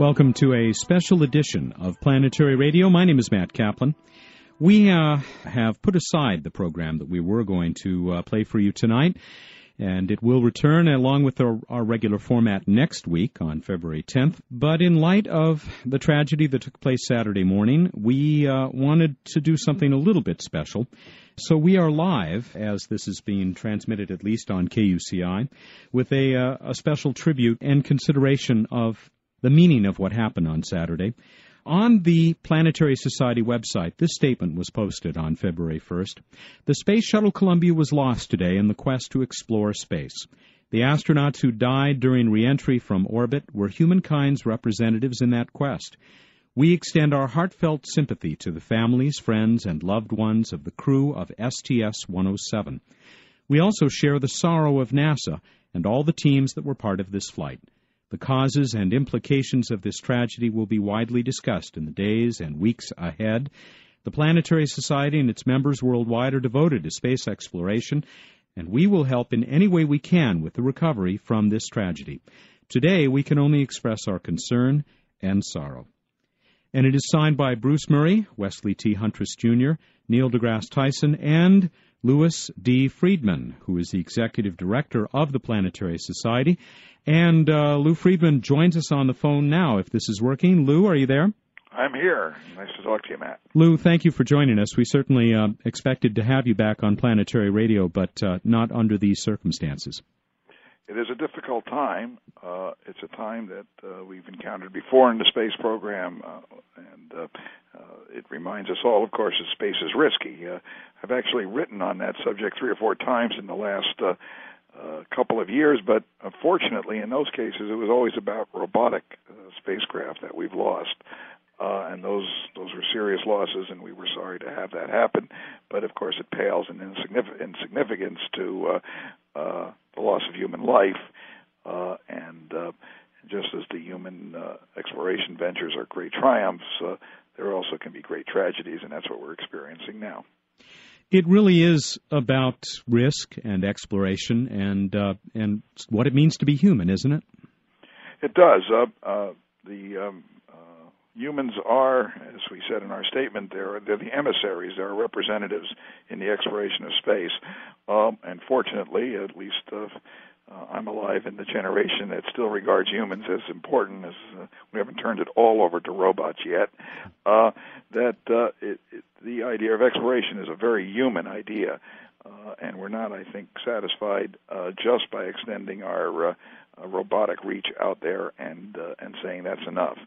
Welcome to a special edition of Planetary Radio. My name is Matt Kaplan. We uh, have put aside the program that we were going to uh, play for you tonight, and it will return along with our, our, regular format next week on February 10th. But in light of the tragedy that took place Saturday morning, we uh, wanted to do something a little bit special. So we are live, as this is being transmitted at least on KUCI, with a, uh, a special tribute and consideration of the meaning of what happened on Saturday. On the Planetary Society website, this statement was posted on February 1st. The Space Shuttle Columbia was lost today in the quest to explore space. The astronauts who died during reentry from orbit were humankind's representatives in that quest. We extend our heartfelt sympathy to the families, friends, and loved ones of the crew of STS 107. We also share the sorrow of NASA and all the teams that were part of this flight. The causes and implications of this tragedy will be widely discussed in the days and weeks ahead. The Planetary Society and its members worldwide are devoted to space exploration, and we will help in any way we can with the recovery from this tragedy. Today, we can only express our concern and sorrow. And it is signed by Bruce Murray, Wesley T. Huntress Jr., Neil deGrasse Tyson, and Louis D. Friedman, who is the executive director of the Planetary Society. And uh, Lou Friedman joins us on the phone now, if this is working. Lou, are you there? I'm here. Nice to talk to you, Matt. Lou, thank you for joining us. We certainly uh, expected to have you back on Planetary Radio, but uh, not under these circumstances. It is a difficult time. Uh, it's a time that uh, we've encountered before in the space program, uh, and uh, it reminds us all, of course, that space is risky. I've actually written on that subject three or four times in the last couple of years, but unfortunately, in those cases, it was always about robotic uh, spacecraft that we've lost, uh, and those those were serious losses, and we were sorry to have that happen. But of course, it pales in insignificance to uh, uh, the loss of human life, uh, and uh, just as the human uh, exploration ventures are great triumphs, uh, there also can be great tragedies, and that's what we're experiencing now. It really is about risk and exploration and uh, and what it means to be human, isn't it? It does. Uh, uh, the um, humans are, as we said in our statement, they're they're the emissaries, they're representatives in the exploration of space. Um, and fortunately, at least uh, uh, I'm alive in the generation that still regards humans as important as uh, we haven't turned it all over to robots yet. Uh, that uh, it, it, the idea of exploration is a very human idea, uh, and we're not, I think, satisfied uh, just by extending our uh, uh, robotic reach out there and uh, and saying that's enough.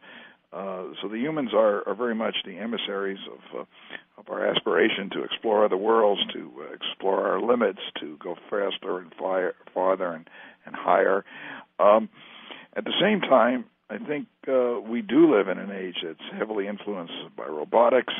Uh, so the humans are, are very much the emissaries of uh, of our aspiration to explore other worlds, to uh, explore our limits, to go faster and farther and and higher. Um, at the same time, I think uh, we do live in an age that's heavily influenced by robotics,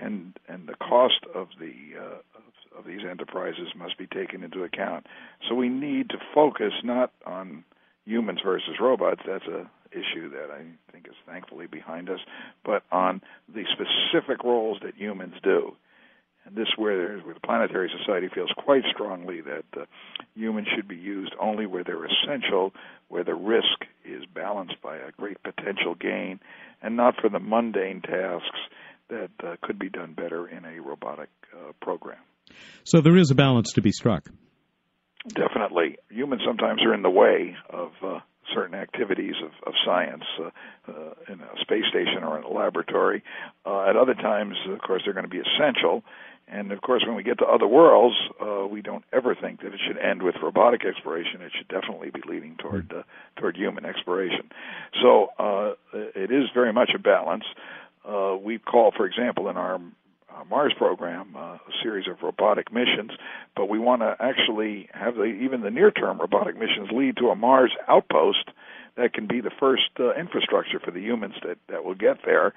and and the cost of the uh, of these enterprises must be taken into account. So we need to focus not on humans versus robots. That's a issue that I think is thankfully behind us, but on the specific roles that humans do. And this where, where the Planetary Society feels quite strongly that uh, humans should be used only where they're essential, where the risk is balanced by a great potential gain, and not for the mundane tasks that uh, could be done better in a robotic uh, program. So there is a balance to be struck. Definitely. Humans sometimes are in the way of uh, certain activities of, of science uh, uh, in a space station or in a laboratory. Uh, at other times, of course, they're going to be essential. And of course, when we get to other worlds, uh, we don't ever think that it should end with robotic exploration. It should definitely be leading toward uh, toward human exploration. So uh, it is very much a balance. Uh, we call, for example, in our Mars program, uh, a series of robotic missions, but we want to actually have the, even the near-term robotic missions lead to a Mars outpost that can be the first uh, infrastructure for the humans that that will get there.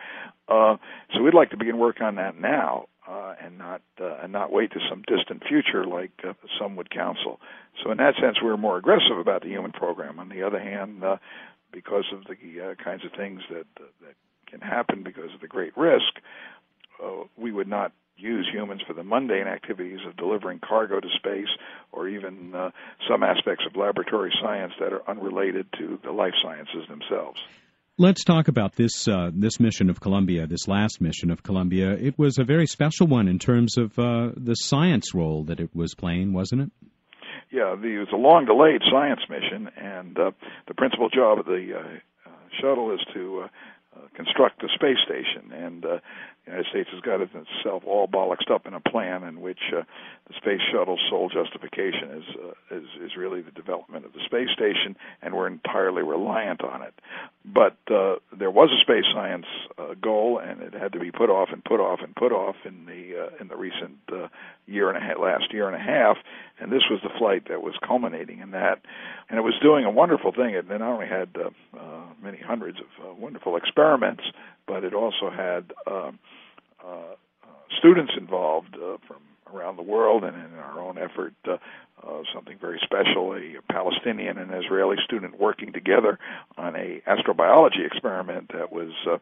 Uh, so we'd like to begin work on that now. Uh, and not uh, and not wait to some distant future like uh, some would counsel. So in that sense, we're more aggressive about the human program. On the other hand, uh, because of the uh, kinds of things that uh, that can happen because of the great risk, uh, we would not use humans for the mundane activities of delivering cargo to space or even uh, some aspects of laboratory science that are unrelated to the life sciences themselves. Let's talk about this uh, this mission of Columbia, this last mission of Columbia. It was a very special one in terms of uh, the science role that it was playing, wasn't it? Yeah, the, it was a long delayed science mission, and uh, the principal job of the uh, uh, shuttle is to uh, uh, construct the space station, and uh, the United States has got itself all bollocksed up in a plan in which uh, the space shuttle's sole justification is, uh, is is really the development of the space station, and we're entirely reliant on it. But uh, there was a space science uh, goal, and it had to be put off and put off and put off in the uh, in the recent uh, year and a half, last year and a half, and this was the flight that was culminating in that, and it was doing a wonderful thing. It not only had uh, uh, many hundreds of uh, wonderful experiments, but it also had um, uh, students involved uh, from around the world and in our own effort uh, uh, something very special a Palestinian and Israeli student working together on a astrobiology experiment that was uh,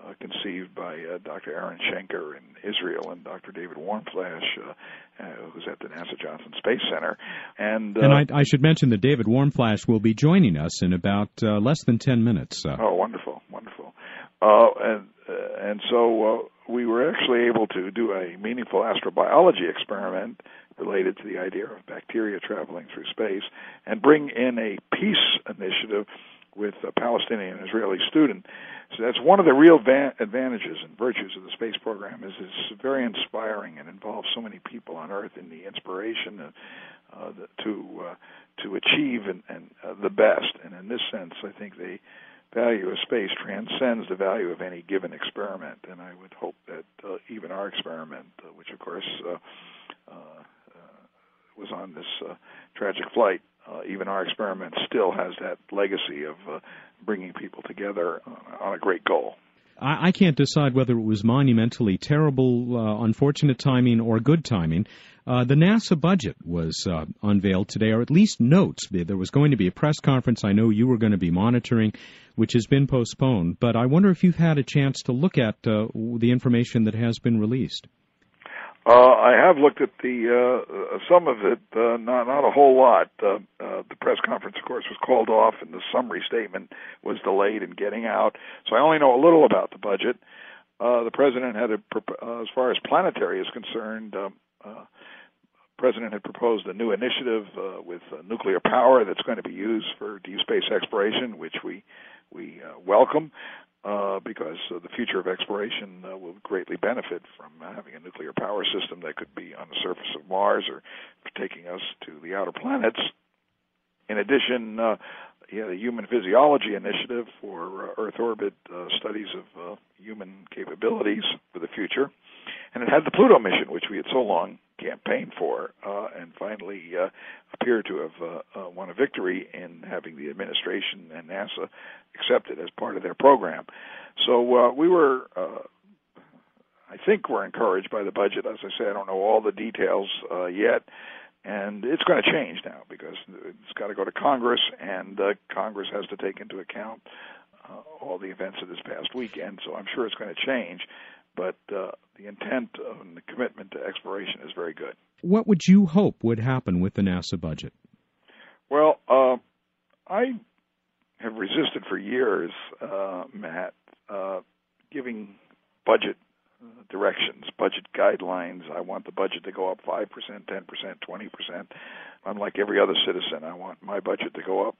uh, conceived by uh, Dr. Eran Schenker in Israel and Dr. David Warmflash, uh, uh, who's at the NASA Johnson Space Center. And, uh, and I, I should mention that David Warmflash will be joining us in about uh, less than 10 minutes. Uh. Oh, wonderful, wonderful. Uh, and and so uh, we were actually able to do a meaningful astrobiology experiment related to the idea of bacteria traveling through space and bring in a peace initiative with a Palestinian Israeli student. So that's one of the real va- advantages and virtues of the space program is it's very inspiring and involves so many people on Earth in the inspiration uh, uh, to uh, to achieve and, and uh, the best. And in this sense, I think they value of space transcends the value of any given experiment. And I would hope that uh, even our experiment, uh, which of course uh, uh, uh was on this uh, tragic flight, even our experiment still has that legacy of bringing people together on a great goal. I, I can't decide whether it was monumentally terrible, uh, unfortunate timing, or good timing. Uh, the NASA budget was uh, unveiled today, or at least notes. There was going to be a press conference I know you were going to be monitoring, which has been postponed. But I wonder if you've had a chance to look at uh, the information that has been released. Uh, I have looked at the uh, some of it, not not a whole lot. The press conference, of course, was called off, and the summary statement was delayed in getting out. So I only know a little about the budget. The president had, a, as far as planetary is concerned, um, president had proposed a new initiative uh, with uh, nuclear power that's going to be used for deep space exploration, which we we uh, welcome uh, because uh, the future of exploration uh, will greatly benefit from having a nuclear power system that could be on the surface of Mars or taking us to the outer planets. In addition, yeah, the Human Physiology Initiative for Earth orbit studies of human capabilities for the future, and it had the Pluto mission, which we had so long campaigned for, uh, and finally uh, appear to have uh, uh, won a victory in having the administration and NASA accept it as part of their program. So uh, we were. Uh, I think we're encouraged by the budget. As I say, I don't know all the details yet, and it's going to change now because it's got to go to Congress, and Congress has to take into account all the events of this past weekend. So I'm sure it's going to change but the intent and the commitment to exploration is very good. What would you hope would happen with the NASA budget? Well, uh, I have resisted for years, uh, Matt, uh, giving budget directions, budget guidelines. I want the budget to go up 5%, 10%, 20%. Unlike every other citizen, I want my budget to go up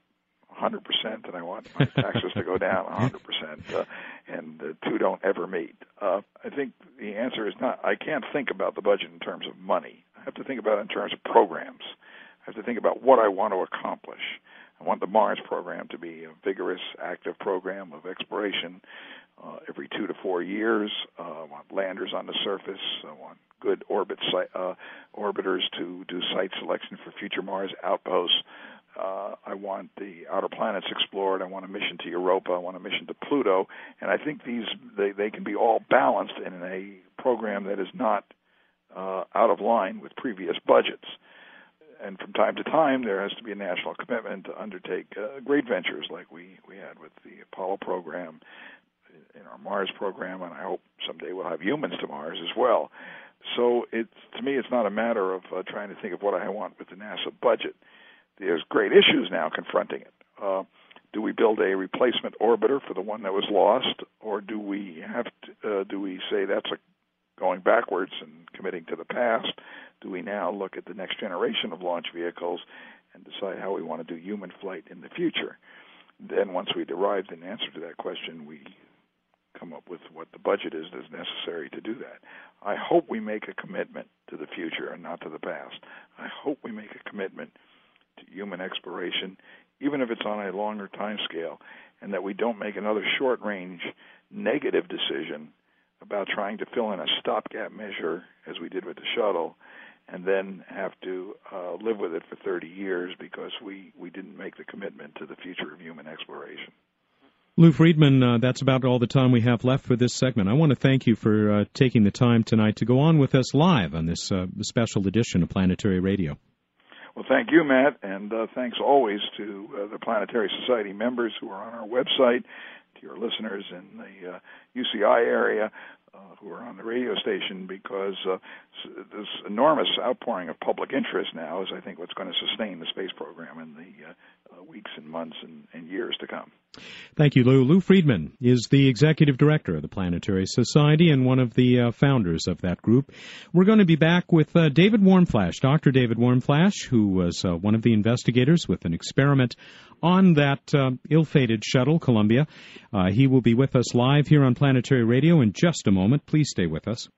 100%, and I want my taxes to go down 100%, uh, and the two don't ever meet. Uh, I think the answer is not. I can't think about the budget in terms of money. I have to think about it in terms of programs. I have to think about what I want to accomplish. I want the Mars program to be a vigorous, active program of exploration uh, every two to four years. Uh, I want landers on the surface. I want good orbit uh, orbiters to do site selection for future Mars outposts. Uh, I want the outer planets explored. I want a mission to Europa. I want a mission to Pluto. And I think these they, they can be all balanced in a program that is not uh, out of line with previous budgets. And from time to time, there has to be a national commitment to undertake uh, great ventures like we, we had with the Apollo program, in our Mars program, and I hope someday we'll have humans to Mars as well. So it's to me, it's not a matter of uh, trying to think of what I want with the NASA budget there's great issues now confronting it. Uh, do we build a replacement orbiter for the one that was lost, or do we have to, uh, do we say that's a going backwards and committing to the past? Do we now look at the next generation of launch vehicles and decide how we want to do human flight in the future? Then, once we derive an answer to that question, we come up with what the budget is that's necessary to do that. I hope we make a commitment to the future and not to the past. I hope we make a commitment human exploration, even if it's on a longer time scale, and that we don't make another short range negative decision about trying to fill in a stopgap measure as we did with the shuttle and then have to uh, live with it for 30 years because we, we didn't make the commitment to the future of human exploration. Lou Friedman, uh, that's about all the time we have left for this segment. I want to thank you for uh, taking the time tonight to go on with us live on this uh, special edition of Planetary Radio. Well, thank you, Matt, and uh, thanks always to uh, the Planetary Society members who are on our website, to your listeners in the UCI uh, who are on the radio station, because this enormous outpouring of public interest now is, I think, what's going to sustain the space program in the uh, weeks and months and, and, years to come. Thank you, Lou. Lou Friedman is the executive director of the Planetary Society and one of the uh, founders of that group. We're going to be back with uh, David Warmflash, Dr. David Warmflash, who was uh, one of the investigators with an experiment on that uh, ill-fated shuttle, Columbia. Uh, he will be with us live here on Planetary Radio in just a moment. Please stay with us.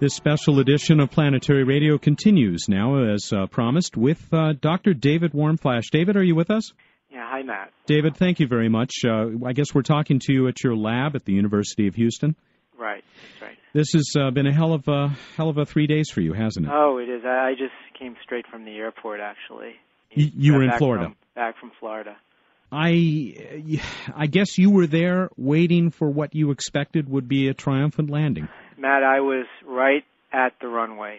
This special edition of Planetary Radio continues now, as uh, promised, with uh, Dr. David Warmflash. David, are you with us? Yeah, hi, Matt. David, thank you very much. Uh, I guess we're talking to you at your lab at the University of Houston. Right, that's right. This has uh, been a hell of a hell of a three days for you, hasn't it? Oh, it is. I just came straight from the airport, actually. You, you were in Florida. From, back from Florida. I, I guess you were there waiting for what you expected would be a triumphant landing. Matt, I was right at the runway,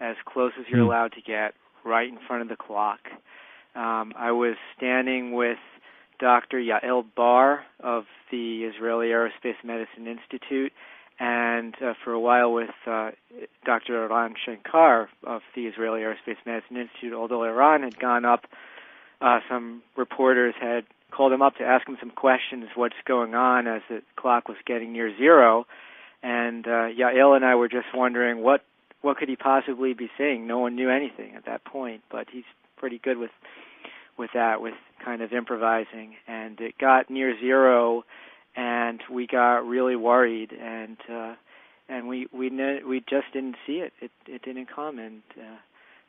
as close as you're mm. allowed to get, right in front of the clock. Um, I was standing with Dr. Yael Bar of the Israeli Aerospace Medicine Institute, and uh, for a while with uh, Dr. Eran Schenker of the Israeli Aerospace Medicine Institute. Although Eran had gone up, uh, some reporters had called him up to ask him some questions, what's going on as the clock was getting near zero and uh, Yael and I were just wondering what what could he possibly be saying. No one knew anything at that point, but he's pretty good with with that, with kind of improvising. And it got near zero, and we got really worried, and uh, and we we ne- we just didn't see it. It it didn't come, and uh,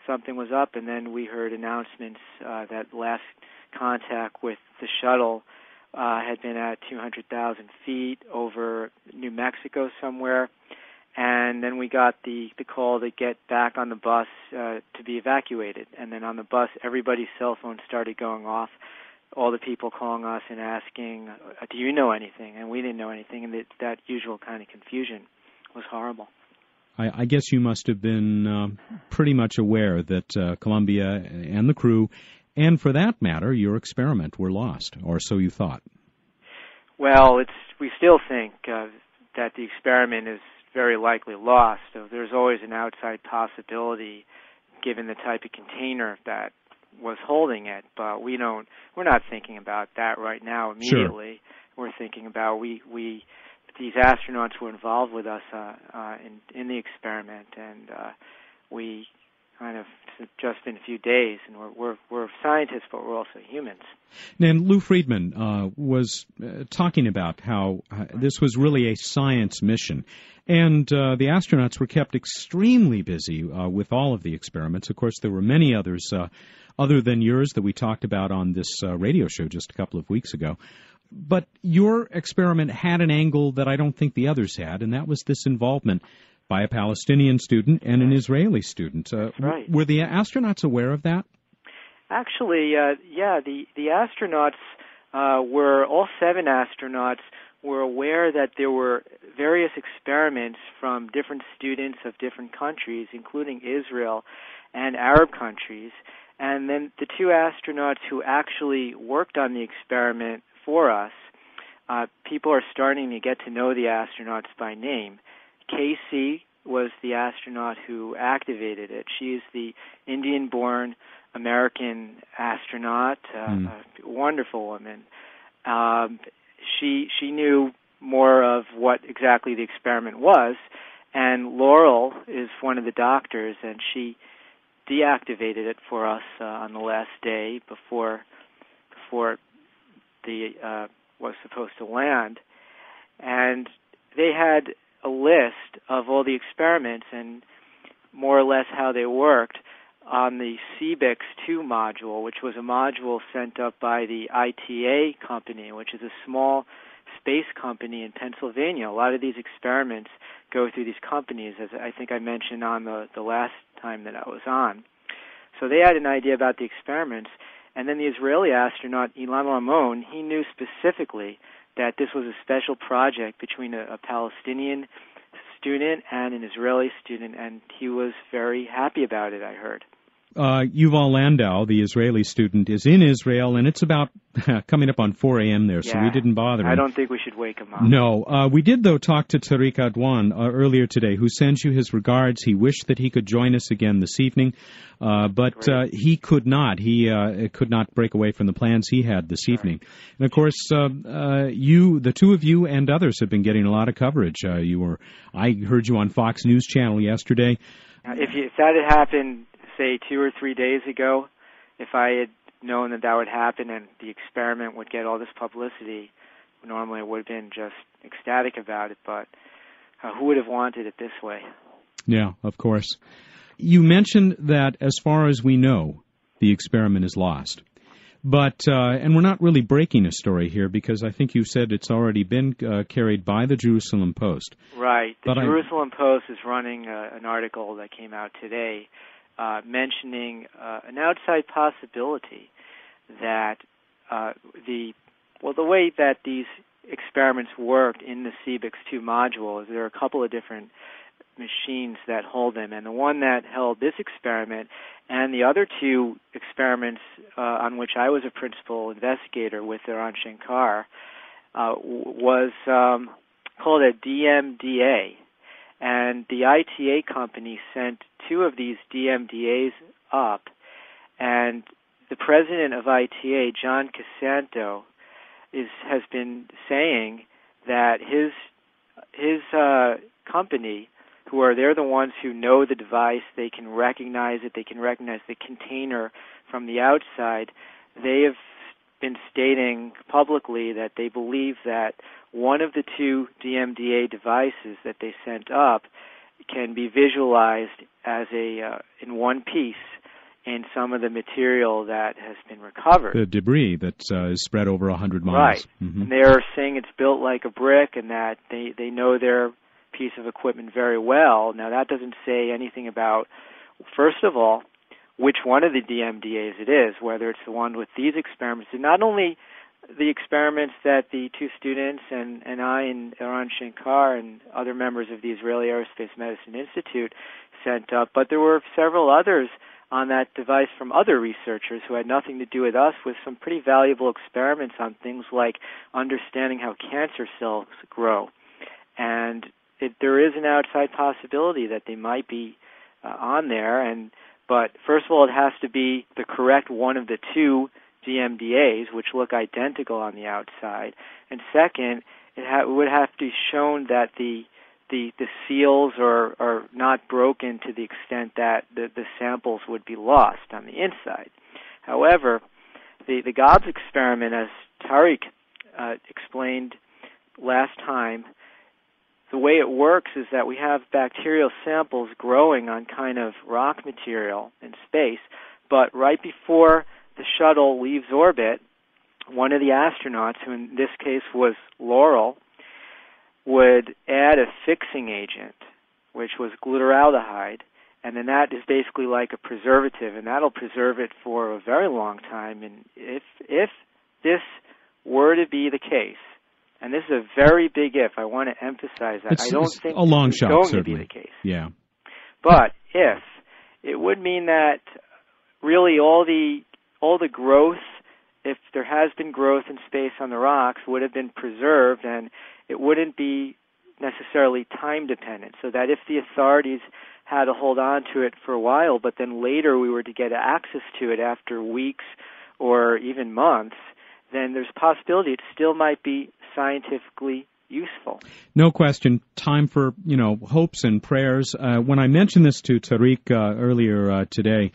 something was up. And then we heard announcements uh, that last contact with the shuttle uh, had been at 200,000 feet over New Mexico somewhere. And then we got the, the call to get back on the bus uh, to be evacuated. And then on the bus, everybody's cell phones started going off. All the people calling us and asking, uh, "Do you know anything?" And we didn't know anything, and that, that usual kind of confusion was horrible. I, I guess you must have been uh, pretty much aware that uh, Columbia and the crew, and for that matter, your experiment, were lost, or so you thought. Well, it's we still think uh, that the experiment is very likely lost. So there's always an outside possibility, given the type of container that was holding it. But we don't. We're not thinking about that right now immediately. Sure. We're thinking about we we these astronauts were involved with us uh, uh, in in the experiment, and uh, we kind of just in a few days, and we're we're, we're scientists, but we're also humans. And Lou Friedman uh, was uh, talking about how uh, this was really a science mission, and uh, the astronauts were kept extremely busy uh, with all of the experiments. Of course, there were many others uh, other than yours that we talked about on this radio show just a couple of weeks ago. But your experiment had an angle that I don't think the others had, and that was this involvement by a Palestinian student and an Israeli student. Uh, right. Were the astronauts aware of that? Actually, uh, yeah, the the astronauts uh, were all seven astronauts were aware that there were various experiments from different students of different countries, including Israel and Arab countries. And then the two astronauts who actually worked on the experiment for us, uh, people are starting to get to know the astronauts by name. KC was the astronaut who activated it. She is the Indian born American astronaut, uh, mm. a wonderful woman. Um, she she knew more of what exactly the experiment was, and Laurel is one of the doctors, and she deactivated it for us uh, on the last day before before the uh, was supposed to land, and they had a list of all the experiments and more or less how they worked on the CIBX 2 module, which was a module sent up by the ITA company, which is a small space company in Pennsylvania. A lot of these experiments go through these companies, as I think I mentioned on the, the last time that I was on. So they had an idea about the experiments, and then the Israeli astronaut Ilan Ramon, he knew specifically that this was a special project between a, a Palestinian student and an Israeli student, and he was very happy about it, I heard uh, Yuval Landau, the Israeli student, is in Israel, and it's about coming up on 4 a.m. there, yeah, so we didn't bother him. I don't think we should wake him up. No. Uh, we did, though, talk to Tariq Adwan uh, earlier today, who sends you his regards. He wished that he could join us again this evening, uh, but uh, he could not. He uh, could not break away from the plans he had this right. evening. And, of course, you, the two of you and others have been getting a lot of coverage. you were, I heard you on Fox News Channel yesterday. If, you, if that had happened say two or three days ago, if I had known that that would happen and the experiment would get all this publicity, normally I would have been just ecstatic about it. But uh, who would have wanted it this way? Yeah, of course. You mentioned that as far as we know, the experiment is lost. But uh, and we're not really breaking a story here because I think you said it's already been uh, carried by the Jerusalem Post. Right. The but Jerusalem I... Post is running uh, an article that came out today uh, mentioning uh, an outside possibility that uh, the well the way that these experiments worked in the CIBX2 module is there are a couple of different machines that hold them, and the one that held this experiment and the other two experiments uh, on which I was a principal investigator with Eran Schenker uh, was um, called a DMDA, and the ITA company sent two of these DMDAs up, and the president of ITA, John Cassanto, is has been saying that his his uh, company, who are they're the ones who know the device, they can recognize it, they can recognize the container from the outside. They have been stating publicly that they believe that one of the two DMDA devices that they sent up can be visualized as a uh, in one piece in some of the material that has been recovered. The debris that uh, is spread over a hundred miles. Right. Mm-hmm. And they're saying it's built like a brick, and that they they know their piece of equipment very well. Now that doesn't say anything about, first of all, which one of the DMDAs it is, whether it's the one with these experiments. And not only the experiments that the two students and, and I and Eran Schenker and other members of the Israeli Aerospace Medicine Institute sent up, but there were several others on that device from other researchers who had nothing to do with us with some pretty valuable experiments on things like understanding how cancer cells grow. And it, there is an outside possibility that they might be uh, on there and but first of all it has to be the correct one of the two DMDAs which look identical on the outside and second it ha- would have to be shown that the the the seals are are not broken to the extent that the the samples would be lost on the inside. However, the the GOBSS experiment, as Tariq uh, explained last time, the way it works is that we have bacterial samples growing on kind of rock material in space, but right before the shuttle leaves orbit, one of the astronauts, who in this case was Laurel, would add a fixing agent, which was glutaraldehyde, and then that is basically like a preservative, and that'll preserve it for a very long time. And if if this were to be the case, and this is a very big if, I want to emphasize that. It's, I don't think a long it's shot, going certainly. to be the case. Yeah. But if it would mean that really all the all the growth, if there has been growth in space on the rocks, would have been preserved, and it wouldn't be necessarily time dependent. So that if the authorities had to hold on to it for a while, but then later we were to get access to it after weeks or even months, then there's a possibility it still might be scientifically useful. No question. Time for you know hopes and prayers. Uh, when I mentioned this to Tariq uh, earlier uh, today,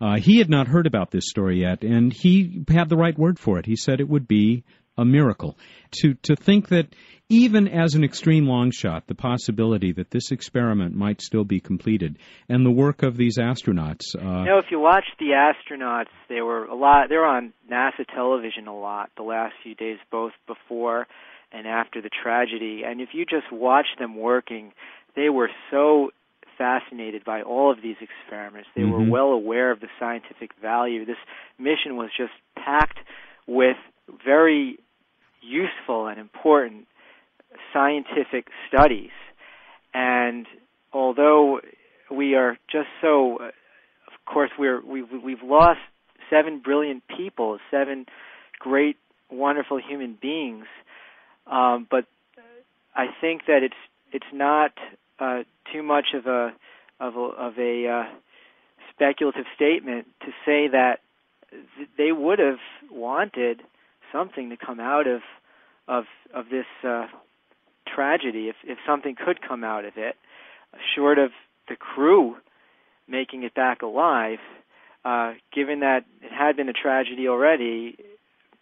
uh, he had not heard about this story yet, and he had the right word for it. He said it would be a miracle. To to think that even as an extreme long shot, the possibility that this experiment might still be completed, and the work of these astronauts. Uh, you know, if you watch the astronauts, they were a lot. They were on NASA television a lot the last few days, both before and after the tragedy. And if you just watch them working, they were so fascinated by all of these experiments. They mm-hmm. were well aware of the scientific value. This mission was just packed with very useful and important scientific studies. And although we are just so, uh, of course, we're we've we've lost seven brilliant people, seven great, wonderful human beings. Um, but I think that it's it's not uh, too much of a of a, of a uh, speculative statement to say that th- they would have wanted something to come out of of of this uh, tragedy if if something could come out of it, short of the crew making it back alive. Uh, given that it had been a tragedy already,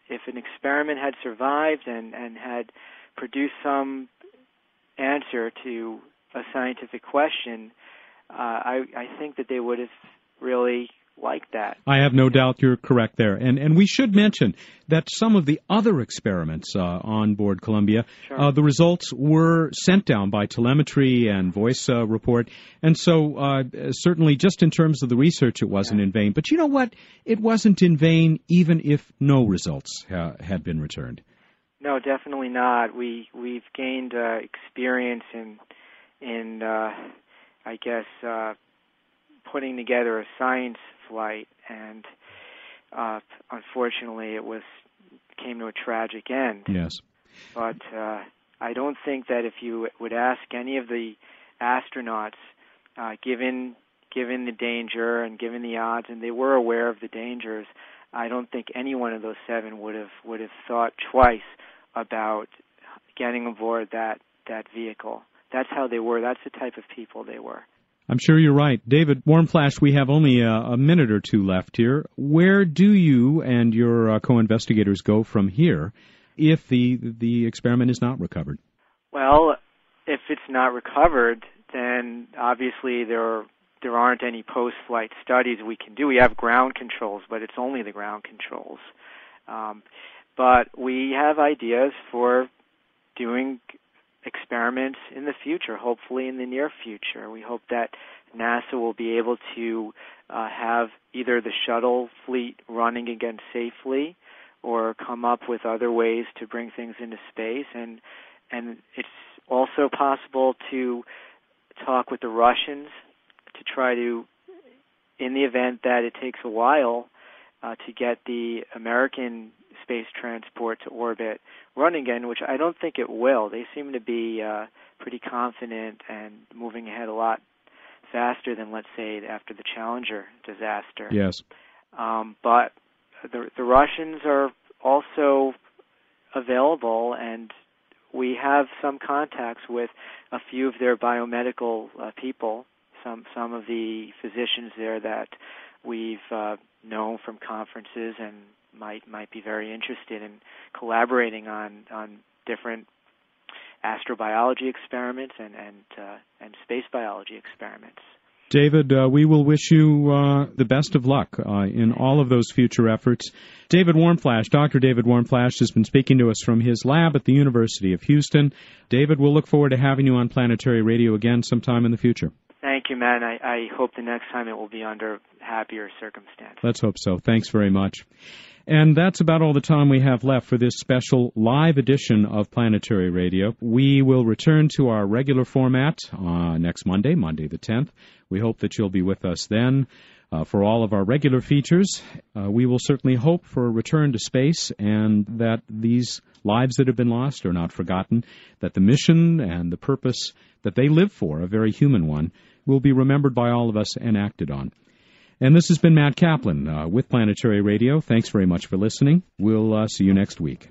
if an experiment had survived and and had produced some answer to a scientific question, uh, I I think that they would have really like that. I have no doubt you're correct there. And and we should mention that some of the other experiments uh, on board Columbia, sure. uh, the results were sent down by telemetry and voice uh, report. And so uh, certainly just in terms of the research, it wasn't yeah. in vain. But you know what? It wasn't in vain even if no results ha- had been returned. No, definitely not. We we've gained uh, experience in in uh, I guess putting together a science flight, and uh, unfortunately, it was came to a tragic end. Yes. But uh, I don't think that if you would ask any of the astronauts, uh, given given the danger and given the odds, and they were aware of the dangers, I don't think any one of those seven would have would have thought twice about getting aboard that that vehicle. That's how they were. That's the type of people they were. I'm sure you're right. David Warmflash, we have only a, a, minute or two left here. Where do you and your uh, co-investigators go from here if the the experiment is not recovered? Well, if it's not recovered, then obviously there there aren't any post-flight studies we can do. We have ground controls, but it's only the ground controls. Um, but we have ideas for doing experiments in the future, hopefully in the near future. We hope that NASA will be able to uh, have either the shuttle fleet running again safely or come up with other ways to bring things into space and and it's also possible to talk with the Russians to try to in the event that it takes a while uh, to get the American space transport to orbit running again, which I don't think it will. They seem to be uh, pretty confident and moving ahead a lot faster than, let's say, after the Challenger disaster. Yes. Um, but the the Russians are also available, and we have some contacts with a few of their biomedical uh, people, some some of the physicians there that we've uh, known from conferences and might might be very interested in collaborating on on different astrobiology experiments and and uh, and space biology experiments. David, uh, we will wish you uh, the best of luck uh, in all of those future efforts. David Warmflash, Dr. David Warmflash, has been speaking to us from his lab at the University of Houston. David, we'll look forward to having you on Planetary Radio again sometime in the future. Thank you, Matt. I, I hope the next time it will be under happier circumstances. Let's hope so. Thanks very much. And that's about all the time we have left for this special live edition of Planetary Radio. We will return to our regular format uh, next Monday, Monday the 10th. We hope that you'll be with us then. Uh, for all of our regular features. Uh, we will certainly hope for a return to space and that these lives that have been lost are not forgotten, that the mission and the purpose that they live for, a very human one, will be remembered by all of us and acted on. And this has been Matt Kaplan uh, with Planetary Radio. Thanks very much for listening. We'll uh, see you next week.